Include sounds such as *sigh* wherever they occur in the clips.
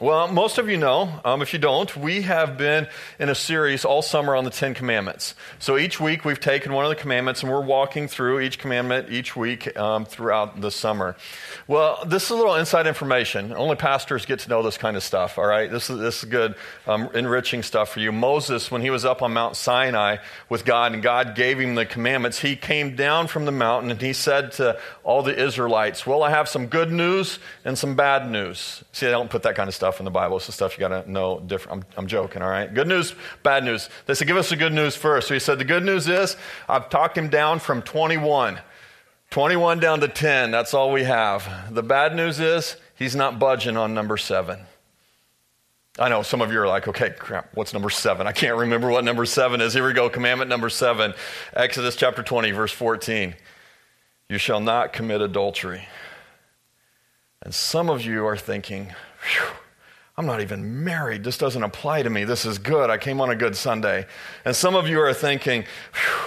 Well, most of you know. Um, if you don't, we have been in a series all summer on the Ten Commandments. So each week we've taken one of the commandments and we're walking through each commandment each week um, throughout the summer. Well, this is a little inside information. Only pastors get to know this kind of stuff, all right? This is, this is good, um, enriching stuff for you. Moses, when he was up on Mount Sinai with God and God gave him the commandments, he came down from the mountain and he said to all the Israelites, Well, I have some good news and some bad news. See, I don't put that kind of stuff stuff in the Bible. It's the stuff you got to know different. I'm, I'm, joking, all right? Good news, bad news. They said, give us the good news first. So he said, the good news is I've talked him down from 21. 21 down to 10. That's all we have. The bad news is he's not budging on number seven. I know some of you are like, okay, crap, what's number seven? I can't remember what number seven is. Here we go. Commandment number seven, Exodus chapter 20, verse 14. You shall not commit adultery. And some of you are thinking, Phew, I'm not even married. This doesn't apply to me. This is good. I came on a good Sunday. And some of you are thinking,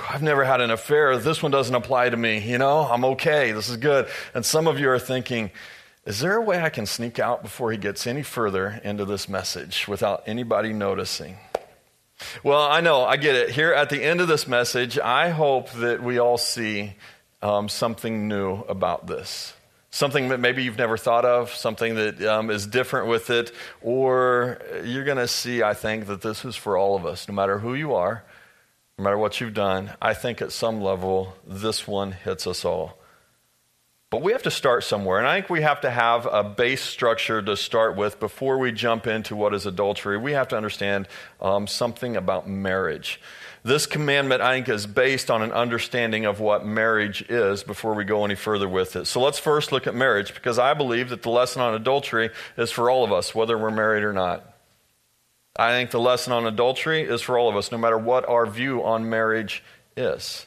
I've never had an affair. This one doesn't apply to me. You know, I'm okay. This is good. And some of you are thinking, is there a way I can sneak out before he gets any further into this message without anybody noticing? Well, I know, I get it. Here at the end of this message, I hope that we all see um, something new about this something that maybe you've never thought of, something that um, is different with it, or you're going to see, I think, that this is for all of us, no matter who you are, no matter what you've done. I think at some level, this one hits us all. But we have to start somewhere, and I think we have to have a base structure to start with before we jump into what is adultery. We have to understand um, something about marriage. This commandment, I think, is based on an understanding of what marriage is before we go any further with it. So let's first look at marriage because I believe that the lesson on adultery is for all of us, whether we're married or not. I think the lesson on adultery is for all of us, no matter what our view on marriage is.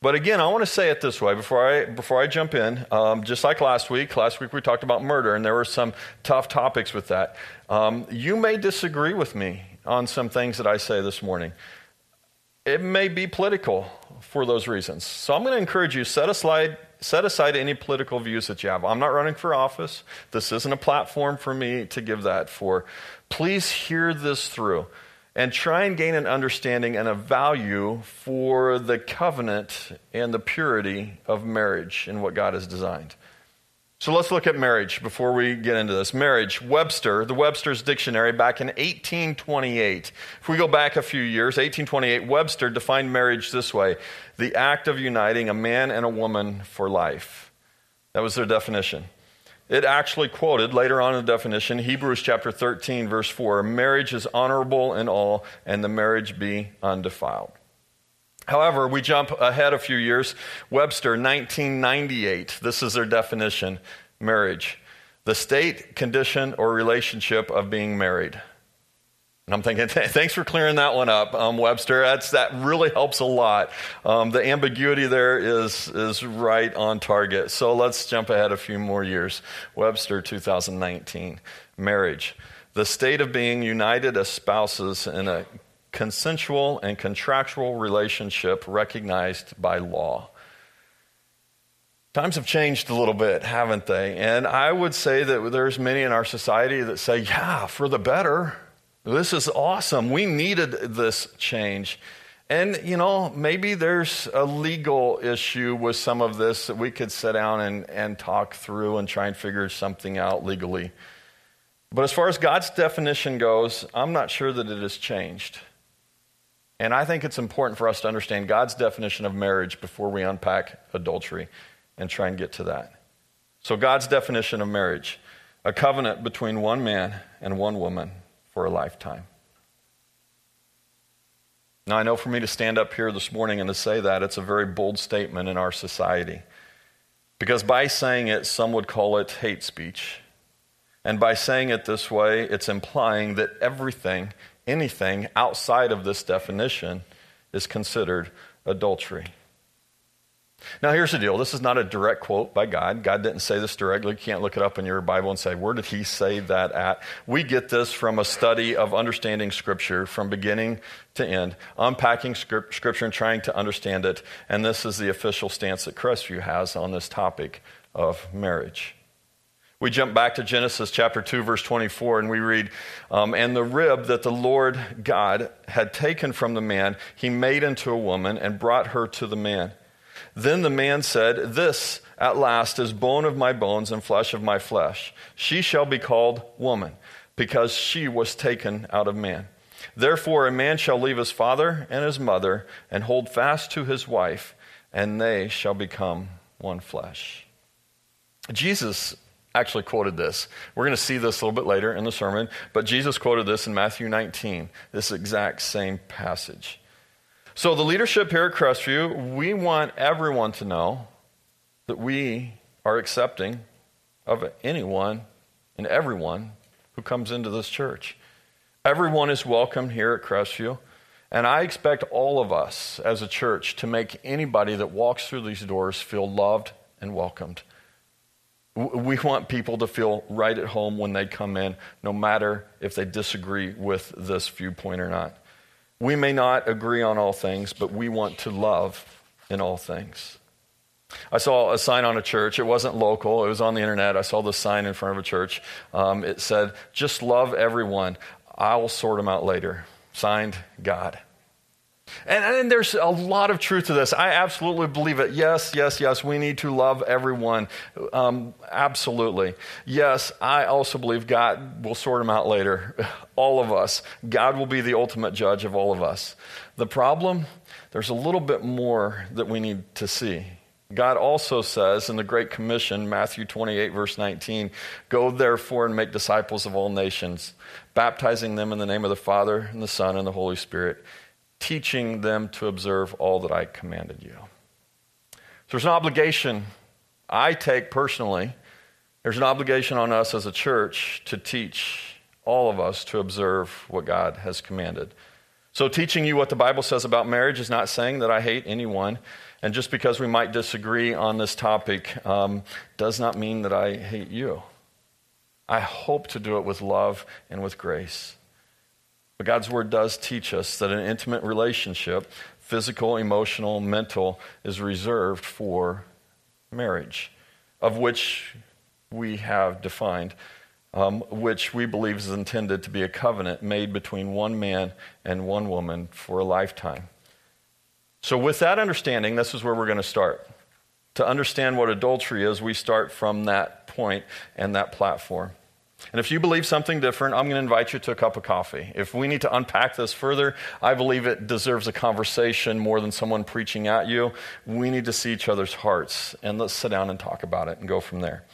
But again, I want to say it this way before I, before I jump in. Um, just like last week, last week we talked about murder, and there were some tough topics with that. Um, you may disagree with me on some things that I say this morning it may be political for those reasons. So I'm going to encourage you set aside set aside any political views that you have. I'm not running for office. This isn't a platform for me to give that for. Please hear this through and try and gain an understanding and a value for the covenant and the purity of marriage and what God has designed. So let's look at marriage before we get into this. Marriage, Webster, the Webster's Dictionary back in 1828. If we go back a few years, 1828, Webster defined marriage this way the act of uniting a man and a woman for life. That was their definition. It actually quoted later on in the definition Hebrews chapter 13, verse 4 marriage is honorable in all, and the marriage be undefiled. However, we jump ahead a few years. Webster, 1998. This is their definition marriage. The state, condition, or relationship of being married. And I'm thinking, *laughs* thanks for clearing that one up, um, Webster. That's, that really helps a lot. Um, the ambiguity there is, is right on target. So let's jump ahead a few more years. Webster, 2019. Marriage. The state of being united as spouses in a consensual and contractual relationship recognized by law. Times have changed a little bit, haven't they? And I would say that there's many in our society that say, yeah, for the better. This is awesome. We needed this change. And, you know, maybe there's a legal issue with some of this that we could sit down and, and talk through and try and figure something out legally. But as far as God's definition goes, I'm not sure that it has changed. And I think it's important for us to understand God's definition of marriage before we unpack adultery and try and get to that. So, God's definition of marriage a covenant between one man and one woman for a lifetime. Now, I know for me to stand up here this morning and to say that, it's a very bold statement in our society. Because by saying it, some would call it hate speech. And by saying it this way, it's implying that everything anything outside of this definition is considered adultery. Now, here's the deal. This is not a direct quote by God. God didn't say this directly. You can't look it up in your Bible and say, where did he say that at? We get this from a study of understanding Scripture from beginning to end, unpacking Scripture and trying to understand it. And this is the official stance that Crestview has on this topic of marriage. We jump back to Genesis chapter 2, verse 24, and we read, um, And the rib that the Lord God had taken from the man, he made into a woman and brought her to the man. Then the man said, This at last is bone of my bones and flesh of my flesh. She shall be called woman, because she was taken out of man. Therefore, a man shall leave his father and his mother and hold fast to his wife, and they shall become one flesh. Jesus actually quoted this. We're going to see this a little bit later in the sermon, but Jesus quoted this in Matthew 19, this exact same passage. So, the leadership here at Crestview, we want everyone to know that we are accepting of anyone and everyone who comes into this church. Everyone is welcome here at Crestview. And I expect all of us as a church to make anybody that walks through these doors feel loved and welcomed. We want people to feel right at home when they come in, no matter if they disagree with this viewpoint or not. We may not agree on all things, but we want to love in all things. I saw a sign on a church. It wasn't local, it was on the internet. I saw the sign in front of a church. Um, it said, Just love everyone. I'll sort them out later. Signed, God. And, and, there's a lot of truth to this. I absolutely believe it. Yes, yes, yes, we need to love everyone. Um, absolutely. Yes, I also believe God will sort them out later. *laughs* All of us. God will be the ultimate judge of all of us. The problem, there's a little bit more that we need to see. God also says in the Great Commission, Matthew 28, verse 19, Go therefore and make disciples of all nations, baptizing them in the name of the Father, and the Son, and the Holy Spirit teaching them to observe all that I commanded you. So there's an obligation I take personally. There's an obligation on us as a church to teach all of us to observe what God has commanded. So, teaching you what the Bible says about marriage is not saying that I hate anyone. And just because we might disagree on this topic um, does not mean that I hate you. I hope to do it with love and with grace. But God's word does teach us that an intimate relationship, physical, emotional, mental, is reserved for marriage, of which we have defined, um, which we believe is intended to be a covenant made between one man and one woman for a lifetime. So, with that understanding, this is where we're going to start. To understand what adultery is, we start from that point and that platform. And if you believe something different, I'm going to invite you to a cup of coffee. If we need to unpack this further, I believe it deserves a conversation more than someone preaching at you. We need to see each other's hearts, and let's sit down and talk about it and go from there.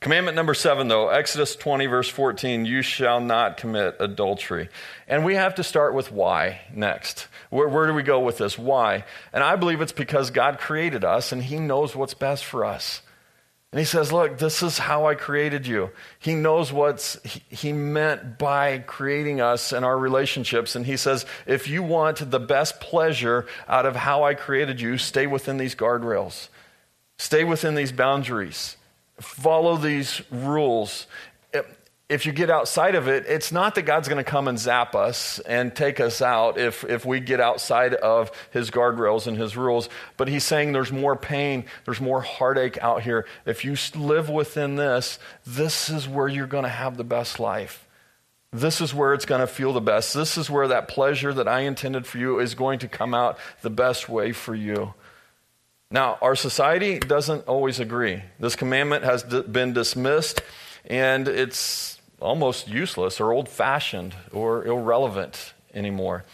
Commandment number seven, though, Exodus 20, verse 14, you shall not commit adultery. And we have to start with why next. Where, where do we go with this? Why? And I believe it's because God created us and He knows what's best for us. And he says, Look, this is how I created you. He knows what he meant by creating us and our relationships. And he says, If you want the best pleasure out of how I created you, stay within these guardrails, stay within these boundaries, follow these rules if you get outside of it, it's not that God's going to come and zap us and take us out if, if we get outside of his guardrails and his rules, but he's saying there's more pain, there's more heartache out here. If you live within this, this is where you're going to have the best life. This is where it's going to feel the best. This is where that pleasure that I intended for you is going to come out the best way for you. Now, our society doesn't always agree. This commandment has been dismissed, and it's almost useless or old fashioned or irrelevant anymore.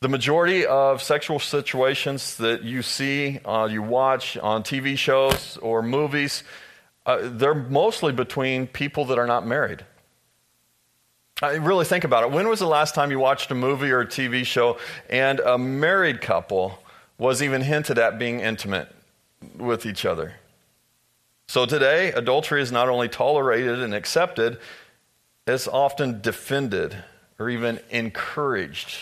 The majority of sexual situations that you see, uh, you watch on TV shows or movies, uh, they're mostly between people that are not married. I really think about it. When was the last time you watched a movie or a TV show and a married couple was even hinted at being intimate with each other? So today, adultery is not only tolerated and accepted, it's often defended or even encouraged.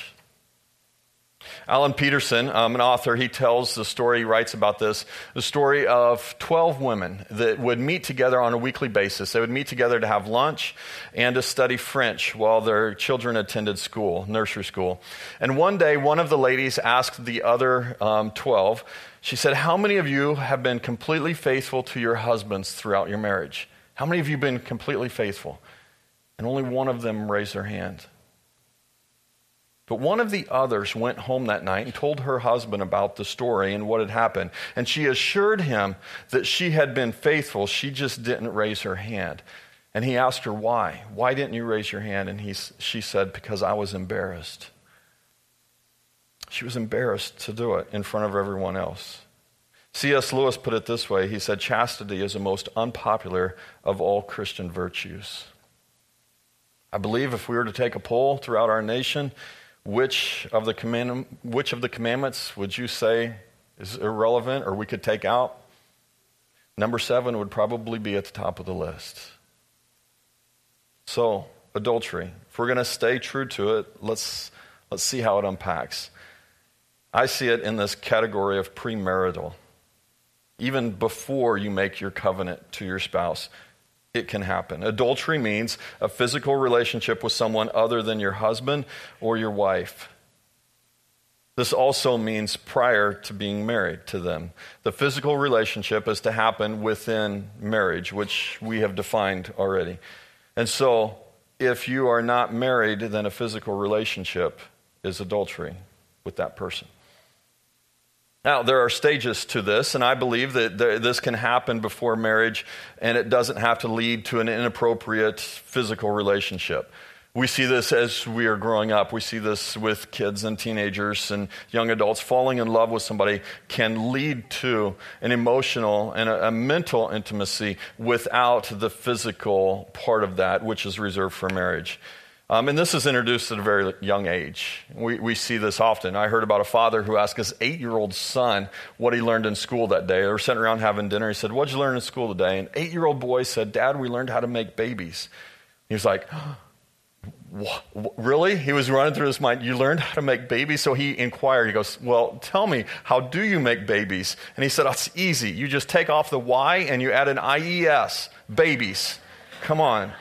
Alan Peterson, um, an author, he tells the story, he writes about this the story of 12 women that would meet together on a weekly basis. They would meet together to have lunch and to study French while their children attended school, nursery school. And one day, one of the ladies asked the other um, 12, she said, How many of you have been completely faithful to your husbands throughout your marriage? How many of you have been completely faithful? And only one of them raised their hand. But one of the others went home that night and told her husband about the story and what had happened. And she assured him that she had been faithful. She just didn't raise her hand. And he asked her, Why? Why didn't you raise your hand? And he, she said, Because I was embarrassed. She was embarrassed to do it in front of everyone else. C.S. Lewis put it this way He said, Chastity is the most unpopular of all Christian virtues. I believe if we were to take a poll throughout our nation, which of the, command, which of the commandments would you say is irrelevant or we could take out? Number seven would probably be at the top of the list. So, adultery. If we're going to stay true to it, let's, let's see how it unpacks. I see it in this category of premarital. Even before you make your covenant to your spouse, it can happen. Adultery means a physical relationship with someone other than your husband or your wife. This also means prior to being married to them. The physical relationship is to happen within marriage, which we have defined already. And so, if you are not married, then a physical relationship is adultery with that person. Now, there are stages to this, and I believe that this can happen before marriage, and it doesn't have to lead to an inappropriate physical relationship. We see this as we are growing up. We see this with kids and teenagers and young adults. Falling in love with somebody can lead to an emotional and a, a mental intimacy without the physical part of that, which is reserved for marriage. Um, and this is introduced at a very young age. We, we see this often. I heard about a father who asked his eight year old son what he learned in school that day. They were sitting around having dinner. He said, What'd you learn in school today? And eight year old boy said, Dad, we learned how to make babies. He was like, *gasps* what, really? He was running through his mind. You learned how to make babies? So he inquired. He goes, Well, tell me, how do you make babies? And he said, It's easy. You just take off the Y and you add an IES, babies. Come on.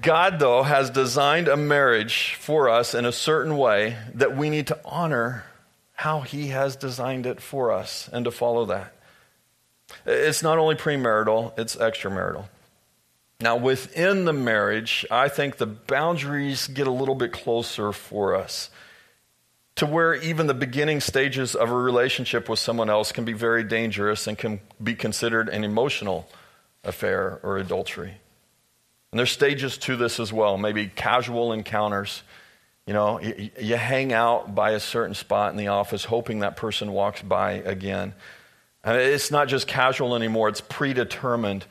God, though, has designed a marriage for us in a certain way that we need to honor how He has designed it for us and to follow that. It's not only premarital, it's extramarital. Now, within the marriage, I think the boundaries get a little bit closer for us to where even the beginning stages of a relationship with someone else can be very dangerous and can be considered an emotional affair or adultery. And there's stages to this as well, maybe casual encounters. You know, you, you, hang out by a certain spot in the office hoping that person walks by again. And it's not just casual anymore, it's predetermined.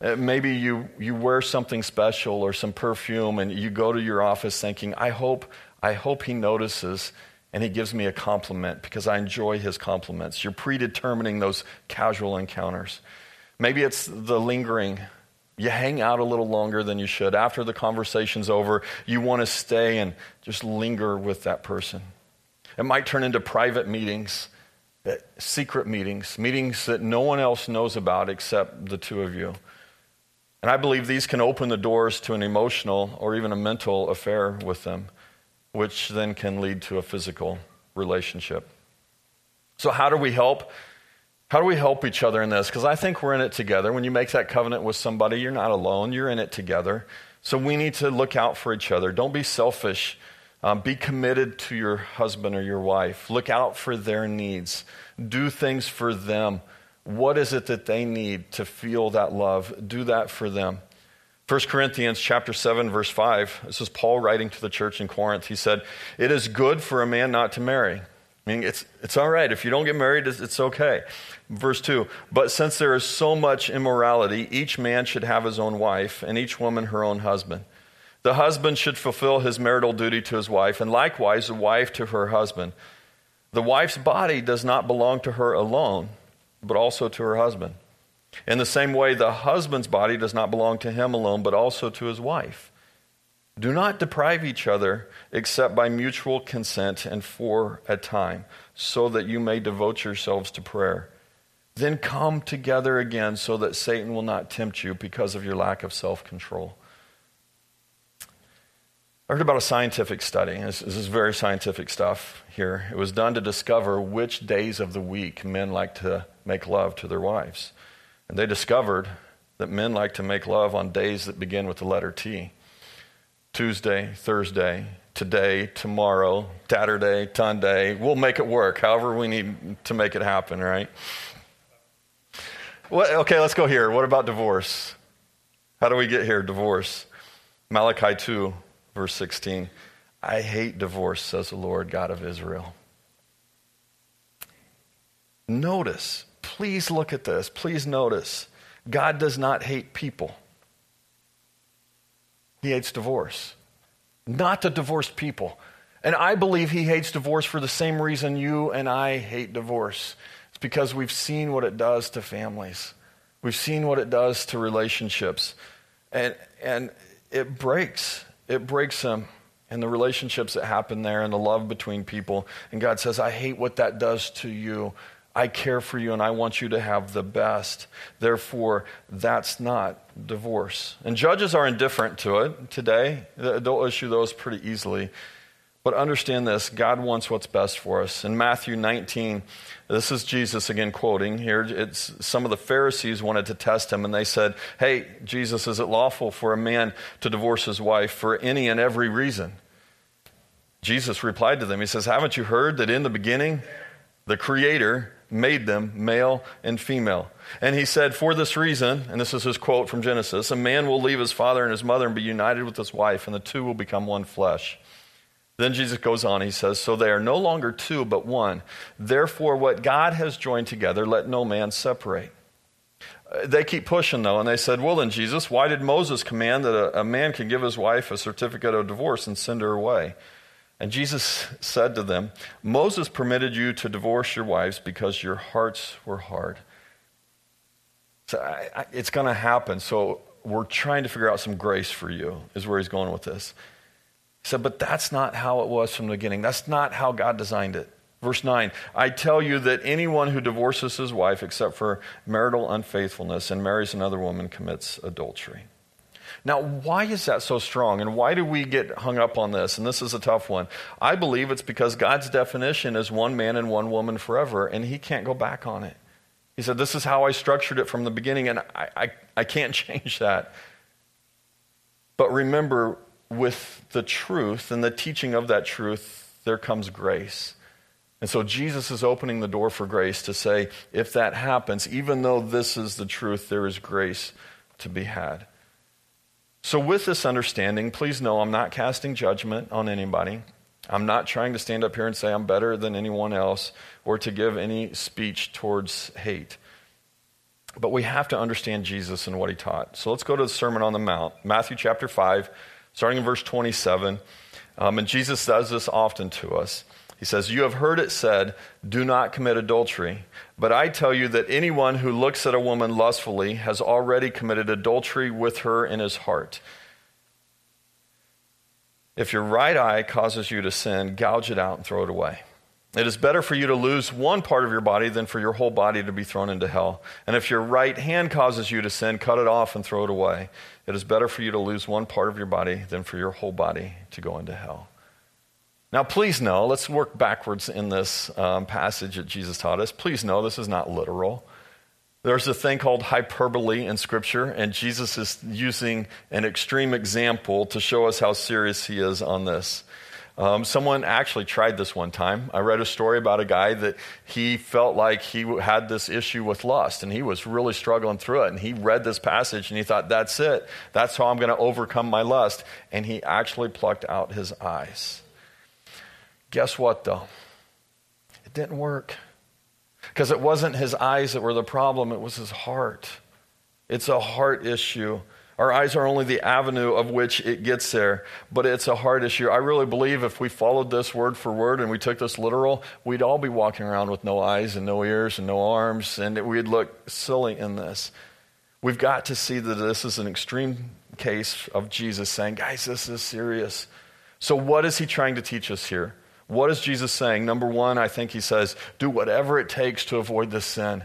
Uh, maybe you, you wear something special or some perfume and you go to your office thinking, I hope, I hope he notices and he gives me a compliment because I enjoy his compliments. You're predetermining those casual encounters. Maybe it's the lingering you hang out a little longer than you should. After the conversation's over, you want to stay and just linger with that person. It might turn into private meetings, eh, secret meetings, meetings that no one else knows about except the two of you. And I believe these can open the doors to an emotional or even a mental affair with them, which then can lead to a physical relationship. So, how do we help? How do we help each other in this? Because I think we're in it together. When you make that covenant with somebody, you're not alone, you're in it together. So we need to look out for each other. Don't be selfish. Um, be committed to your husband or your wife. Look out for their needs. Do things for them. What is it that they need to feel that love? Do that for them. 1 Corinthians chapter 7 verse 5. This is Paul writing to the church in Corinth. He said, "It is good for a man not to marry." I mean, it's, it's all right. If you don't get married, it's, it's okay. Verse 2 But since there is so much immorality, each man should have his own wife, and each woman her own husband. The husband should fulfill his marital duty to his wife, and likewise the wife to her husband. The wife's body does not belong to her alone, but also to her husband. In the same way, the husband's body does not belong to him alone, but also to his wife. Do not deprive each other except by mutual consent and for a time, so that you may devote yourselves to prayer. Then come together again so that Satan will not tempt you because of your lack of self control. I heard about a scientific study. This, this, is very scientific stuff here. It was done to discover which days of the week men like to make love to their wives. And they discovered that men like to make love on days that begin with the letter T Tuesday, Thursday, today, tomorrow, Saturday, Sunday. We'll make it work however we need to make it happen, right? What, okay, let's go here. What about divorce? How do we get here? Divorce. Malachi 2, verse 16. I hate divorce, says the Lord God of Israel. Notice, please look at this. Please notice. God does not hate people, He hates divorce, not the divorced people. And I believe He hates divorce for the same reason you and I hate divorce. It's because we've seen what it does to families, we've seen what it does to relationships. And, and it breaks. It breaks them and the relationships that happen there and the love between people. And God says, I hate what that does to you. I care for you and I want you to have the best. Therefore, that's not divorce. And judges are indifferent to it today. They'll issue those pretty easily. But understand this God wants what's best for us. In Matthew 19, this is Jesus again quoting here. It's some of the Pharisees wanted to test him, and they said, Hey, Jesus, is it lawful for a man to divorce his wife for any and every reason? Jesus replied to them, He says, Haven't you heard that in the beginning the Creator made them male and female? And he said, For this reason, and this is his quote from Genesis, a man will leave his father and his mother and be united with his wife, and the two will become one flesh. Then Jesus goes on, he says, So they are no longer two, but one. Therefore, what God has joined together, let no man separate. Uh, they keep pushing, though, and they said, Well, then, Jesus, why did Moses command that a, a man can give his wife a certificate of divorce and send her away? And Jesus said to them, Moses permitted you to divorce your wives because your hearts were hard. So I, I, it's going to happen. So we're trying to figure out some grace for you, is where he's going with this. He said, But that's not how it was from the beginning. That's not how God designed it. Verse 9 I tell you that anyone who divorces his wife except for marital unfaithfulness and marries another woman commits adultery. Now, why is that so strong? And why do we get hung up on this? And this is a tough one. I believe it's because God's definition is one man and one woman forever, and he can't go back on it. He said, This is how I structured it from the beginning, and I, I, I can't *laughs* change that. But remember, with the truth and the teaching of that truth, there comes grace. And so Jesus is opening the door for grace to say, if that happens, even though this is the truth, there is grace to be had. So, with this understanding, please know I'm not casting judgment on anybody. I'm not trying to stand up here and say I'm better than anyone else or to give any speech towards hate. But we have to understand Jesus and what he taught. So let's go to the Sermon on the Mount, Matthew chapter 5, starting in verse 27. Um, and Jesus does this often to us. He says, You have heard it said, do not commit adultery. But I tell you that anyone who looks at a woman lustfully has already committed adultery with her in his heart. If your right eye causes you to sin, gouge it out and throw it away. It is better for you to lose one part of your body than for your whole body to be thrown into hell. And if your right hand causes you to sin, cut it off and throw it away. It is better for you to lose one part of your body than for your whole body to go into hell. Now, please know, let's work backwards in this um, passage that Jesus taught us. Please know this is not literal. There's a thing called hyperbole in Scripture, and Jesus is using an extreme example to show us how serious he is on this. Um, someone actually tried this one time. I read a story about a guy that he felt like he had this issue with lust and he was really struggling through it. And he read this passage and he thought, that's it. That's how I'm going to overcome my lust. And he actually plucked out his eyes. Guess what, though? It didn't work. Because it wasn't his eyes that were the problem, it was his heart. It's a heart issue. Our eyes are only the avenue of which it gets there, but it's a heart issue. I really believe if we followed this word for word and we took this literal, we'd all be walking around with no eyes and no ears and no arms, and we'd look silly in this. We've got to see that this is an extreme case of Jesus saying, guys, this is serious. So, what is he trying to teach us here? What is Jesus saying? Number one, I think he says, do whatever it takes to avoid this sin.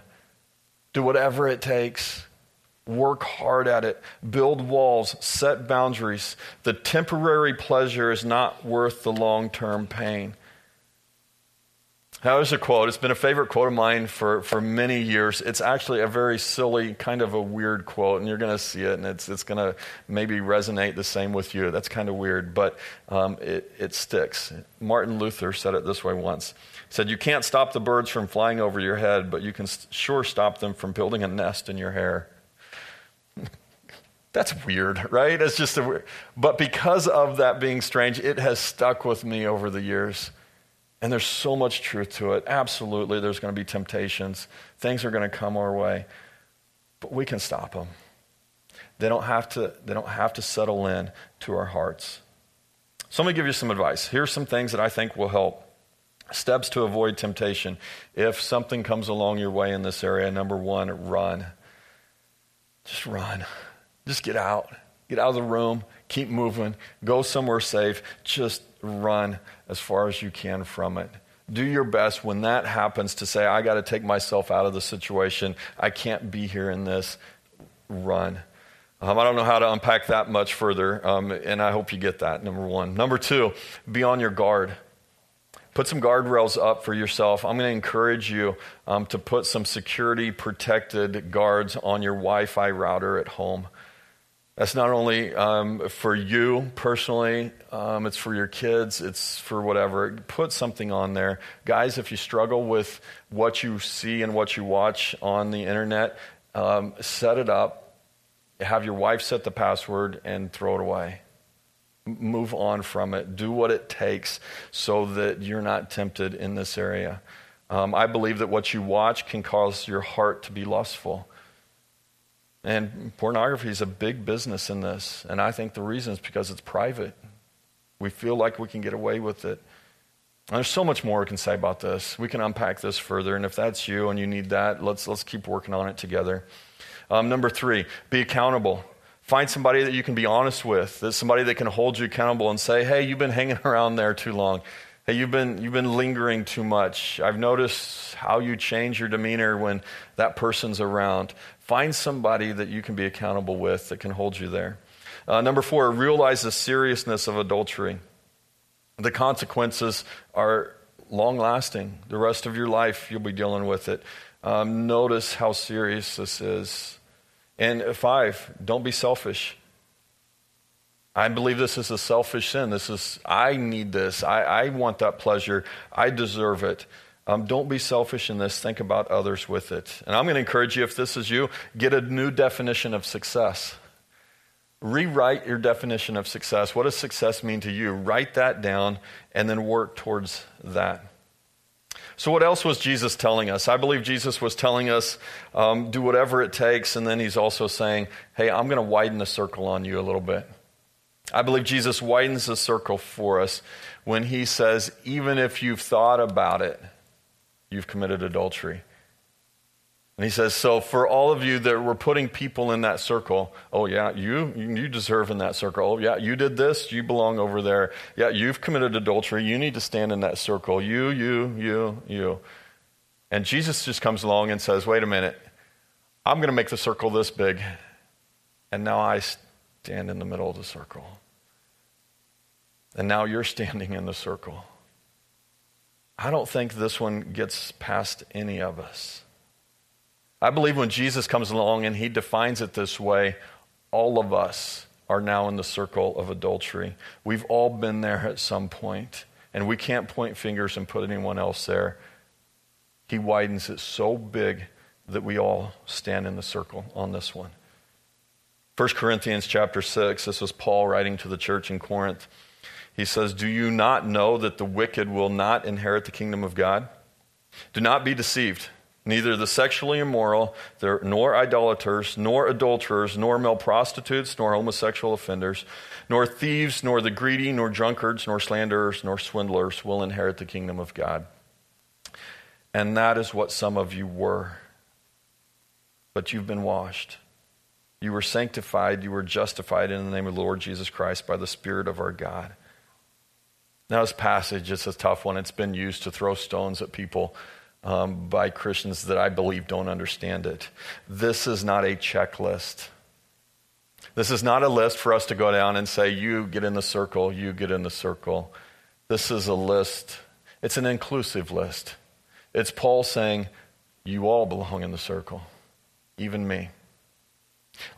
Do whatever it takes. Work hard at it. Build walls. Set boundaries. The temporary pleasure is not worth the long term pain. Now, there's a quote. It's been a favorite quote of mine for, for many years. It's actually a very silly, kind of a weird quote, and you're going to see it, and it's, it's going to maybe resonate the same with you. That's kind of weird, but um, it, it sticks. Martin Luther said it this way once. He said, You can't stop the birds from flying over your head, but you can sure stop them from building a nest in your hair. *laughs* That's weird, right? It's just a weird. But because of that being strange, it has stuck with me over the years. And there's so much truth to it. Absolutely, there's going to be temptations. Things are going to come our way. But we can stop them. They don't have to, they don't have to settle in to our hearts. So let me give you some advice. Here's some things that I think will help. Steps to avoid temptation. If something comes along your way in this area, number one, run. Just run. Just get out. Get out of the room. Keep moving. Go somewhere safe. Just run as far as you can from it. Do your best when that happens to say, I got to take myself out of the situation. I can't be here in this. Run. Um, I don't know how to unpack that much further, um, and I hope you get that, number one. Number two, be on your guard. Put some guardrails up for yourself. I'm going to encourage you um, to put some security protected guards on your Wi Fi router at home. That's not only um, for you personally, um, it's for your kids, it's for whatever. Put something on there. Guys, if you struggle with what you see and what you watch on the internet, um, set it up. Have your wife set the password and throw it away. Move on from it. Do what it takes so that you're not tempted in this area. Um, I believe that what you watch can cause your heart to be lustful. And pornography is a big business in this. And I think the reason is because it's private. We feel like we can get away with it. And there's so much more we can say about this. We can unpack this further. And if that's you and you need that, let's, let's keep working on it together. Um, number three, be accountable. Find somebody that you can be honest with, that's somebody that can hold you accountable and say, hey, you've been hanging *laughs* around there too long. Hey, you've been, you've been lingering too much. I've noticed how you change your demeanor when that person's around. Find somebody that you can be accountable with that can hold you there. Uh, number four, realize the seriousness of adultery. The consequences are long lasting. The rest of your life, you'll be dealing with it. Um, notice how serious this is. And five, don't be selfish. I believe this is a selfish sin. This is, I need this. I, I want that pleasure. I deserve it. Um, don't be selfish in this. Think about others with it. And I'm going to encourage you, if this is you, get a new definition of success. Rewrite your definition of success. What does success mean to you? Write that down and then work towards that. So, what else was Jesus telling us? I believe Jesus was telling us um, do whatever it takes, and then he's also saying, hey, I'm going to widen the circle on you a little bit. I believe Jesus widens the circle for us when he says, even if you've thought about it, you've committed adultery. And he says, So for all of you that were putting people in that circle, oh, yeah, you, you deserve in that circle. Oh, yeah, you did this, you belong over there. Yeah, you've committed adultery, you need to stand in that circle. You, you, you, you. And Jesus just comes along and says, Wait a minute, I'm going to make the circle this big. And now I stand in the middle of the circle. And now you're standing in the circle. I don't think this one gets past any of us. I believe when Jesus comes along and he defines it this way, all of us are now in the circle of adultery. We've all been there at some point, and we can't point fingers and put anyone else there. He widens it so big that we all stand in the circle on this one. 1 Corinthians chapter 6, this was Paul writing to the church in Corinth. He says, Do you not know that the wicked will not inherit the kingdom of God? Do not be deceived. Neither the sexually immoral, nor idolaters, nor adulterers, nor male prostitutes, nor homosexual offenders, nor thieves, nor the greedy, nor drunkards, nor slanderers, nor swindlers will inherit the kingdom of God. And that is what some of you were. But you've been washed. You were sanctified. You were justified in the name of the Lord Jesus Christ by the Spirit of our God. Now, this passage is a tough one. It's been used to throw stones at people um, by Christians that I believe don't understand it. This is not a checklist. This is not a list for us to go down and say, you get in the circle, you get in the circle. This is a list, it's an inclusive list. It's Paul saying, You all belong in the circle, even me.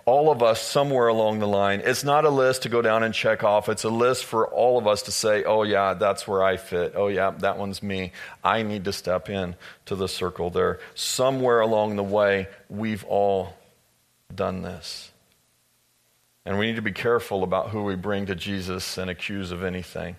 All of us, somewhere along the line, it's not a list to go down and check off. It's a list for all of us to say, oh, yeah, that's where I fit. Oh, yeah, that one's me. I need to step in to the circle there. Somewhere along the way, we've all done this. And we need to be careful about who we bring to Jesus and accuse of anything.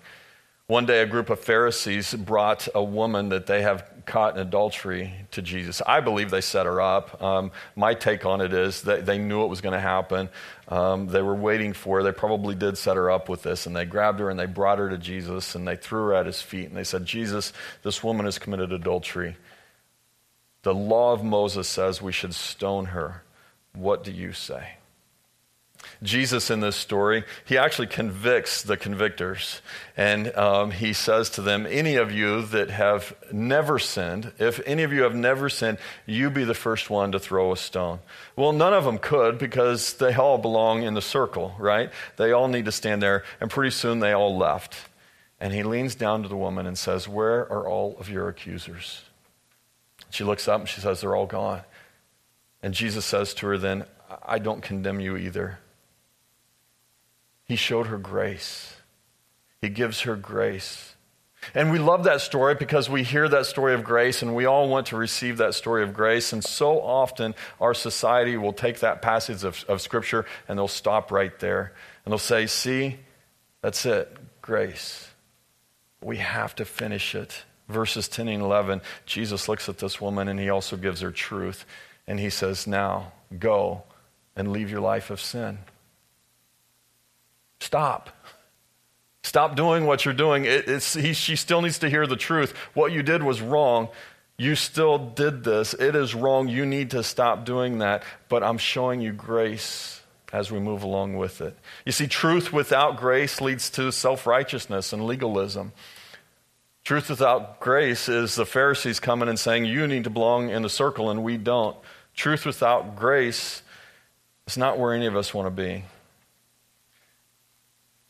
One day, a group of Pharisees brought a woman that they have caught in adultery to Jesus. I believe they set her up. Um, my take on it is that they knew it was going to happen. Um, they were waiting for her. They probably did set her up with this. And they grabbed her and they brought her to Jesus and they threw her at his feet. And they said, Jesus, this woman has committed adultery. The law of Moses says we should stone her. What do you say? Jesus in this story, he actually convicts the convictors. And um, he says to them, Any of you that have never sinned, if any of you have never sinned, you be the first one to throw a stone. Well, none of them could because they all belong in the circle, right? They all need to stand there. And pretty soon they all left. And he leans down to the woman and says, Where are all of your accusers? She looks up and she says, They're all gone. And Jesus says to her, Then, I don't condemn you either. He showed her grace. He gives her grace. And we love that story because we hear that story of grace and we all want to receive that story of grace. And so often our society will take that passage of, of Scripture and they'll stop right there. And they'll say, See, that's it, grace. We have to finish it. Verses 10 and 11, Jesus looks at this woman and he also gives her truth. And he says, Now go and leave your life of sin. Stop. Stop doing what you're doing. It, he, she still needs to hear the truth. What you did was wrong. You still did this. It is wrong. You need to stop doing that. But I'm showing you grace as we move along with it. You see, truth without grace leads to self righteousness and legalism. Truth without grace is the Pharisees coming and saying, You need to belong in the circle, and we don't. Truth without grace is not where any of us want to be.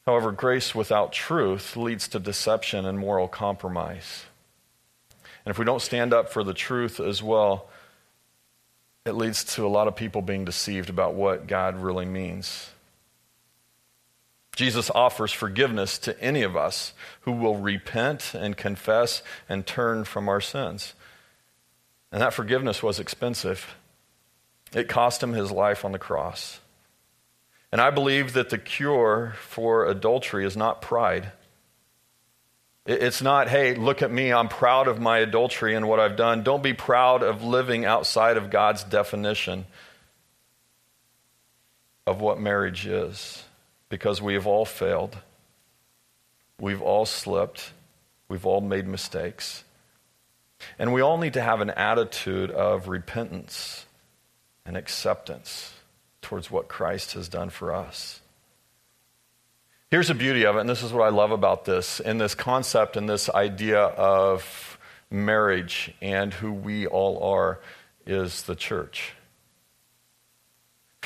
However, grace without truth leads to deception and moral compromise. And if we don't stand up for the truth as well, it leads to a lot of people being deceived about what God really means. Jesus offers forgiveness to any of us who will repent and confess and turn from our sins. And that forgiveness was expensive. It cost him his life on the cross. And I believe that the cure for adultery is not pride. It's not, hey, look at me, I'm proud of my adultery and what I've done. Don't be proud of living outside of God's definition of what marriage is, because we have all failed. We've all slipped. We've all made mistakes. And we all need to have an attitude of repentance and acceptance towards what Christ has done for us. Here's the beauty of it, and this is what I love about this, in this concept and this idea of marriage and who we all are, is the church.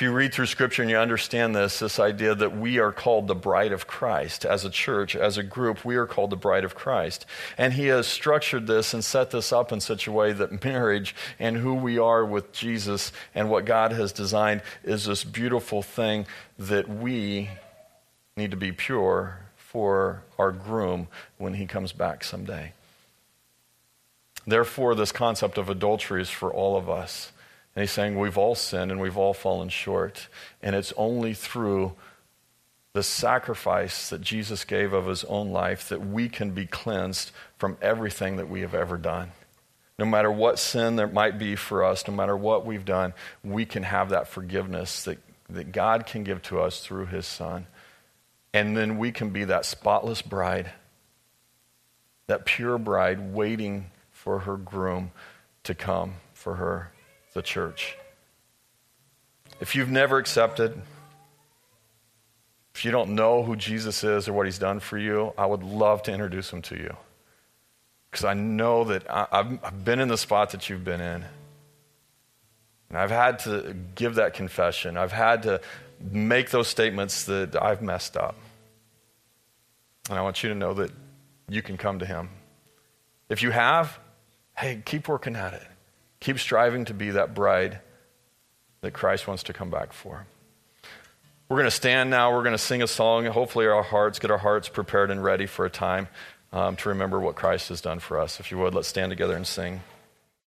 If you read through Scripture and you understand this, this idea that we are called the bride of Christ as a church, as a group, we are called the bride of Christ. And He has structured this and set this up in such a way that marriage and who we are with Jesus and what God has designed is this beautiful thing that we need to be pure for our groom when he comes back someday. Therefore, this concept of adultery is for all of us. And he's saying we've all sinned and we've all fallen short. And it's only through the sacrifice that Jesus gave of his own life that we can be cleansed from everything that we have ever done. No matter what sin there might be for us, no matter what we've done, we can have that forgiveness that, that God can give to us through his Son. And then we can be that spotless bride, that pure bride waiting for her groom to come for her the church. If you've never accepted, if you don't know who Jesus is or what he's done for you, I would love to introduce him to you. Because I know that I've been in the spot that you've been in. And I've had to give that confession. I've had to make those statements that I've messed up. And I want you to know that you can come to him. If you have, hey, keep working at it. Keep striving to be that bride that Christ wants to come back for. We're going to stand now. We're going to sing a song. Hopefully, our hearts get our hearts prepared and ready for a time um, to remember what Christ has done for us. If you would, let's stand together and sing.